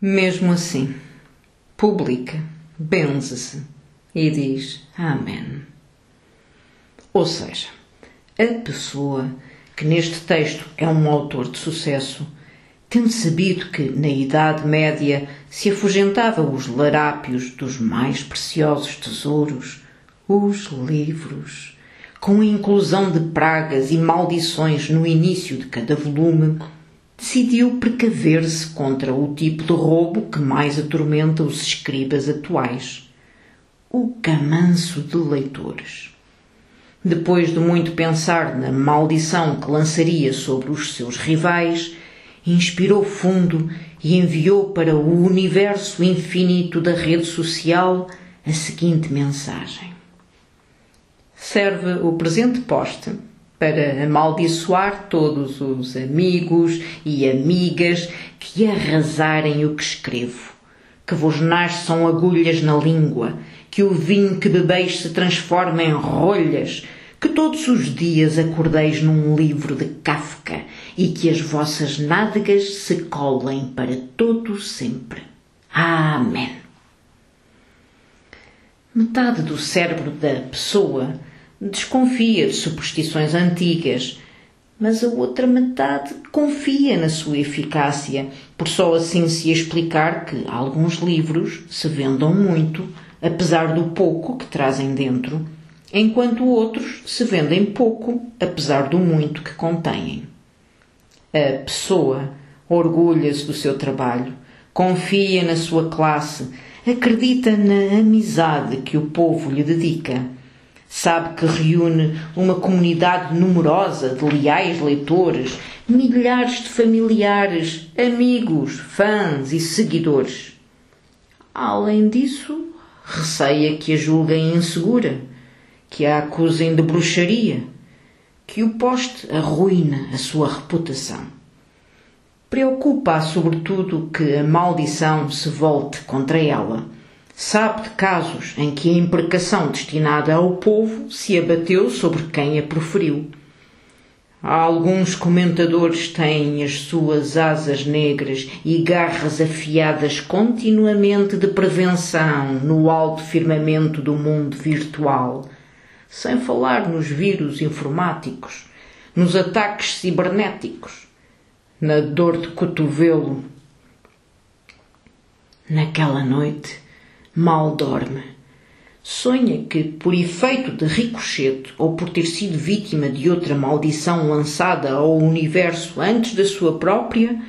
Mesmo assim, publica, benze-se e diz Amém. Ou seja, a pessoa que neste texto é um autor de sucesso, tendo sabido que na Idade Média se afugentava os larápios dos mais preciosos tesouros, os livros, com a inclusão de pragas e maldições no início de cada volume, decidiu precaver-se contra o tipo de roubo que mais atormenta os escribas atuais: o camanço de leitores. Depois de muito pensar na maldição que lançaria sobre os seus rivais, inspirou fundo e enviou para o universo infinito da rede social a seguinte mensagem: Serve o presente poste para amaldiçoar todos os amigos e amigas que arrasarem o que escrevo, que vos nasçam agulhas na língua, que o vinho que bebeis se transforme em rolhas, que todos os dias acordeis num livro de Kafka e que as vossas nádegas se colem para todo sempre. Amém. Metade do cérebro da pessoa desconfia de superstições antigas, mas a outra metade confia na sua eficácia, por só assim se explicar que alguns livros se vendam muito, apesar do pouco que trazem dentro, enquanto outros se vendem pouco, apesar do muito que contêm. A pessoa orgulha-se do seu trabalho, confia na sua classe, acredita na amizade que o povo lhe dedica Sabe que reúne uma comunidade numerosa de leais leitores, milhares de familiares, amigos, fãs e seguidores. Além disso, receia que a julguem insegura, que a acusem de bruxaria, que o poste arruina a sua reputação. Preocupa-a sobretudo que a maldição se volte contra ela Sabe de casos em que a imprecação destinada ao povo se abateu sobre quem a proferiu. Alguns comentadores têm as suas asas negras e garras afiadas continuamente de prevenção no alto firmamento do mundo virtual, sem falar nos vírus informáticos, nos ataques cibernéticos, na dor de cotovelo. Naquela noite, mal dorme. Sonha que, por efeito de ricochete ou por ter sido vítima de outra maldição lançada ao universo antes da sua própria,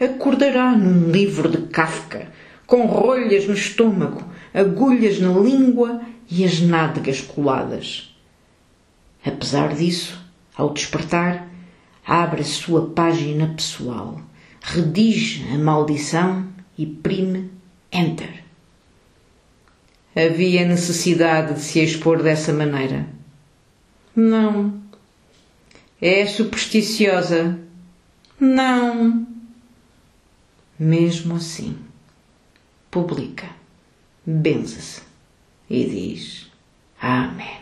acordará num livro de Kafka, com rolhas no estômago, agulhas na língua e as nádegas coladas. Apesar disso, ao despertar, abre a sua página pessoal, redige a maldição e prime Enter. Havia necessidade de se expor dessa maneira? Não. É supersticiosa? Não. Mesmo assim, publica, benza-se e diz Amém.